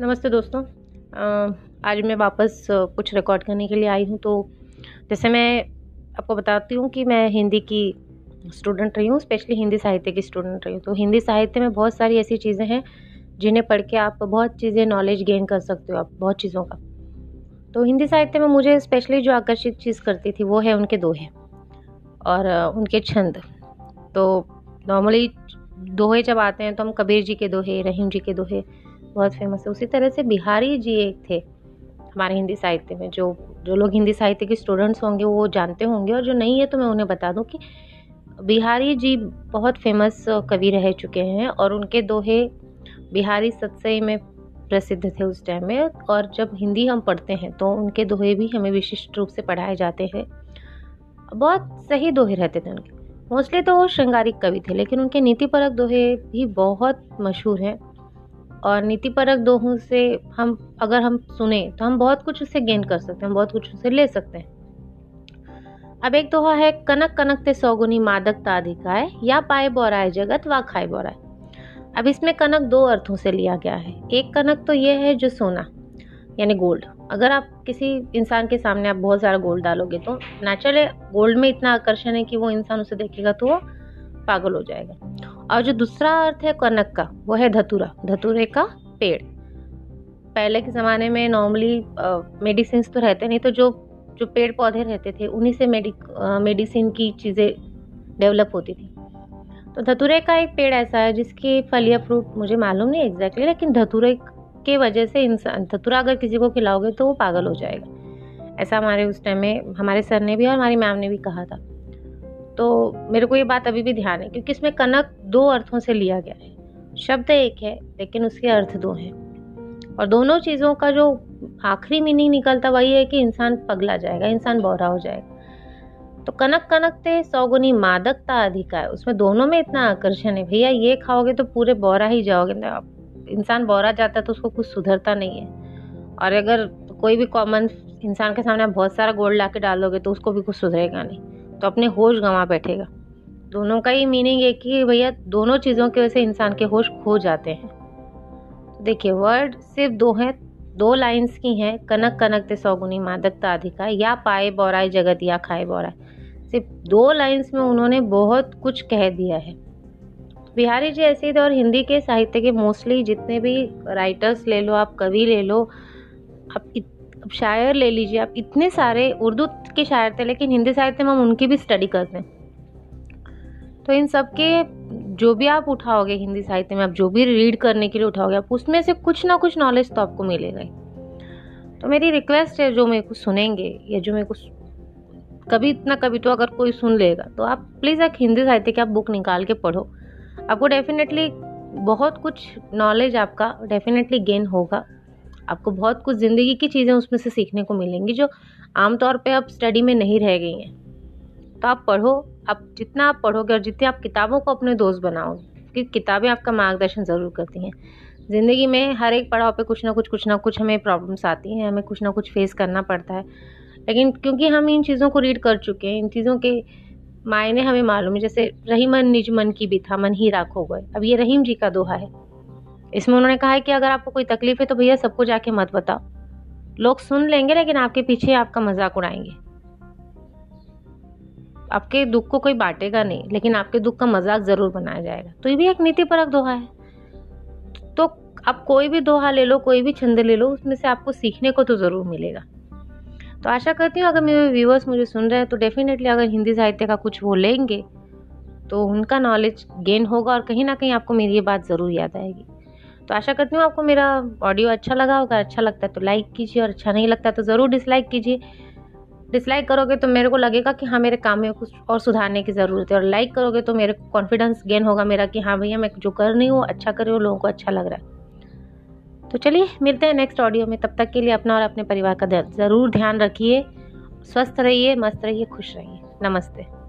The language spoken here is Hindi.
नमस्ते दोस्तों। आज मैं वापस कुछ रिकॉर्ड करने के लिए आई हूँ तो जैसे मैं आपको बताती हूँ कि मैं हिंदी की स्टूडेंट रही हूँ स्पेशली हिंदी साहित्य की स्टूडेंट रही हूँ। तो हिंदी साहित्य में बहुत सारी ऐसी चीज़ें हैं, जिन्हें पढ़ के आप बहुत चीज़ें नॉलेज गेन कर सकते हो आप, बहुत चीज़ों का। तो हिंदी साहित्य में मुझे स्पेशली जो आकर्षित चीज़ करती थी, वो है उनके दोहे और उनके छंद। तो नॉर्मली दोहे जब आते हैं तो हम कबीर जी के दोहे, रहीम जी के दोहे बहुत फ़ेमस है। उसी तरह से बिहारी जी एक थे हमारे हिंदी साहित्य में, जो जो लोग हिंदी साहित्य के स्टूडेंट्स होंगे, वो जानते होंगे और जो नहीं है तो मैं उन्हें बता दूँ कि बिहारी जी बहुत फ़ेमस कवि रह चुके हैं और उनके दोहे बिहारी सत्सई में प्रसिद्ध थे उस टाइम में और जब हिंदी हम पढ़ते हैं तो उनके दोहे भी हमें विशिष्ट रूप से पढ़ाए जाते हैं। बहुत सही दोहे रहते थे उनके। मोस्टली तो वो श्रृंगारिक कवि थे, लेकिन उनके नीतिपरक दोहे भी बहुत मशहूर हैं। और नीतिपरक दोहों से हम, अगर हम सुने तो हम बहुत कुछ उससे गेन कर सकते हैं बहुत कुछ उससे ले सकते हैं। अब एक दोहा है, कनक कनक ते सौगुनी मादक ताधिकाय या पाए बोराए जगत, व खाए बोराए। अब इसमें कनक दो अर्थों से लिया गया है। एक कनक तो ये है जो सोना, यानी गोल्ड अगर आप किसी इंसान के सामने आप बहुत सारा गोल्ड डालोगे तो नेचुरली गोल्ड में इतना आकर्षण है कि वो इंसान उसे देखेगा तो वो पागल हो जाएगा। और जो दूसरा अर्थ है कनक का, वो है धतूरा। धतूरे का पेड़। पहले के ज़माने में नॉर्मली मेडिसिन तो रहते नहीं तो जो जो पेड़ पौधे रहते थे, उन्हीं से मेडिसिन की चीज़ें डेवलप होती थी। तो धतूरे का एक पेड़ ऐसा है, जिसकी फल या फ्रूट मुझे मालूम नहीं एग्जैक्टली लेकिन धतूरे के वजह से इंसान, धतूरा अगर किसी को खिलाओगे तो वो पागल हो जाएगा। ऐसा हमारे उस टाइम में, हमारे सर ने भी और हमारी मैम ने भी कहा था। तो मेरे को ये बात अभी भी ध्यान है, क्योंकि इसमें कनक दो अर्थों से लिया गया है। शब्द एक है, लेकिन उसके अर्थ दो हैं। और दोनों चीज़ों का जो आखिरी मीनिंग निकलता वही है कि इंसान पगला जाएगा, इंसान बौरा हो जाएगा। तो कनक कनक ते सौगुनी मादकता अधिक है। उसमें दोनों में इतना आकर्षण है, भैया ये खाओगे तो पूरे बौरा ही जाओगे। ना, इंसान बौरा जाता तो उसको कुछ सुधरता नहीं है। और अगर कोई भी कॉमन इंसान के सामने बहुत सारा गोल्ड ला डालोगे तो उसको भी कुछ सुधरेगा नहीं। तो अपने होश गंवा बैठेगा। दोनों का ही मीनिंग एक ही भैया, दोनों चीज़ों की वजह से इंसान के होश खो जाते हैं। देखिए वर्ड सिर्फ़ दो हैं, दो लाइंस की हैं, कनक कनक ते सौगुनी मादकता अधिका या पाए बोराए जगत, या खाए बोराए। सिर्फ़ दो लाइंस में उन्होंने बहुत कुछ कह दिया है। बिहारी जी, ऐसे थे और हिंदी के साहित्य के मोस्टली जितने भी राइटर्स ले लो, आप कवि ले लो, आप अब शायर ले लीजिए, आप इतने सारे उर्दू के शायर थे, लेकिन हिंदी साहित्य में हम उनकी भी स्टडी करते हैं। तो इन सब के जो भी आप उठाओगे हिंदी साहित्य में, आप जो भी रीड करने के लिए उठाओगे, आप उसमें से कुछ ना कुछ नॉलेज तो आपको मिलेगा ही। तो मेरी रिक्वेस्ट है, जो मेरे को सुनेंगे, या जो मेरे को कभी इतना, कभी तो अगर कोई सुन लेगा तो आप प्लीज़ एक हिंदी साहित्य की आप बुक निकाल के पढ़ो। आपको डेफिनेटली बहुत कुछ नॉलेज आपका डेफिनेटली गेन होगा। आपको बहुत कुछ ज़िंदगी की चीज़ें उसमें से सीखने को मिलेंगी जो आमतौर पर अब स्टडी में नहीं रह गई हैं। तो आप पढ़ो, आप जितना आप पढ़ोगे और जितनी आप किताबों को अपने दोस्त बनाओगे, क्योंकि किताबें आपका मार्गदर्शन ज़रूर करती हैं। ज़िंदगी में हर एक पड़ाव पे कुछ ना कुछ कुछ ना कुछ हमें प्रॉब्लम्स आती हैं, हमें कुछ ना कुछ फेस करना पड़ता है। लेकिन क्योंकि हम इन चीज़ों को रीड कर चुके हैं, इन चीज़ों के मायने हमें मालूम है, जैसे रहीमन निज मन की भी था, मन ही राखो गए। अब ये रहीम जी का दोहा है। इसमें उन्होंने कहा है कि अगर आपको कोई तकलीफ़ है तो भैया सबको जाके मत बताओ। लोग सुन लेंगे, लेकिन आपके पीछे आपका मज़ाक उड़ाएँगे। आपके दुख को कोई बांटेगा नहीं, लेकिन आपके दुख का मज़ाक ज़रूर बनाया जाएगा। तो ये भी एक नीति परक दोहा है। तो आप कोई भी दोहा ले लो, कोई भी छंद ले लो, उसमें से आपको सीखने को तो ज़रूर मिलेगा। तो आशा करती हूँ अगर मेरे व्यूवर्स मुझे सुन रहे हैं तो डेफिनेटली अगर हिंदी साहित्य का कुछ वो लेंगे तो उनका नॉलेज गेन होगा और कहीं ना कहीं आपको मेरी ये बात ज़रूर याद आएगी। तो आशा करती हूँ आपको मेरा ऑडियो अच्छा लगा होगा। अच्छा लगता है तो लाइक कीजिए और अच्छा नहीं लगता तो ज़रूर डिसलाइक कीजिए। डिसलाइक करोगे तो मेरे को लगेगा कि हाँ मेरे काम में कुछ और सुधारने की ज़रूरत है। और लाइक करोगे तो मेरे कॉन्फिडेंस गेन होगा मेरा कि हाँ भैया, मैं जो कर रही हूँ अच्छा कर रही हूँ, लोगों को अच्छा लग रहा है। तो चलिए, मिलते हैं नेक्स्ट ऑडियो में। तब तक के लिए अपना और अपने परिवार का ज़रूर ध्यान रखिए। स्वस्थ रहिए, मस्त रहिए, खुश रहिए। नमस्ते।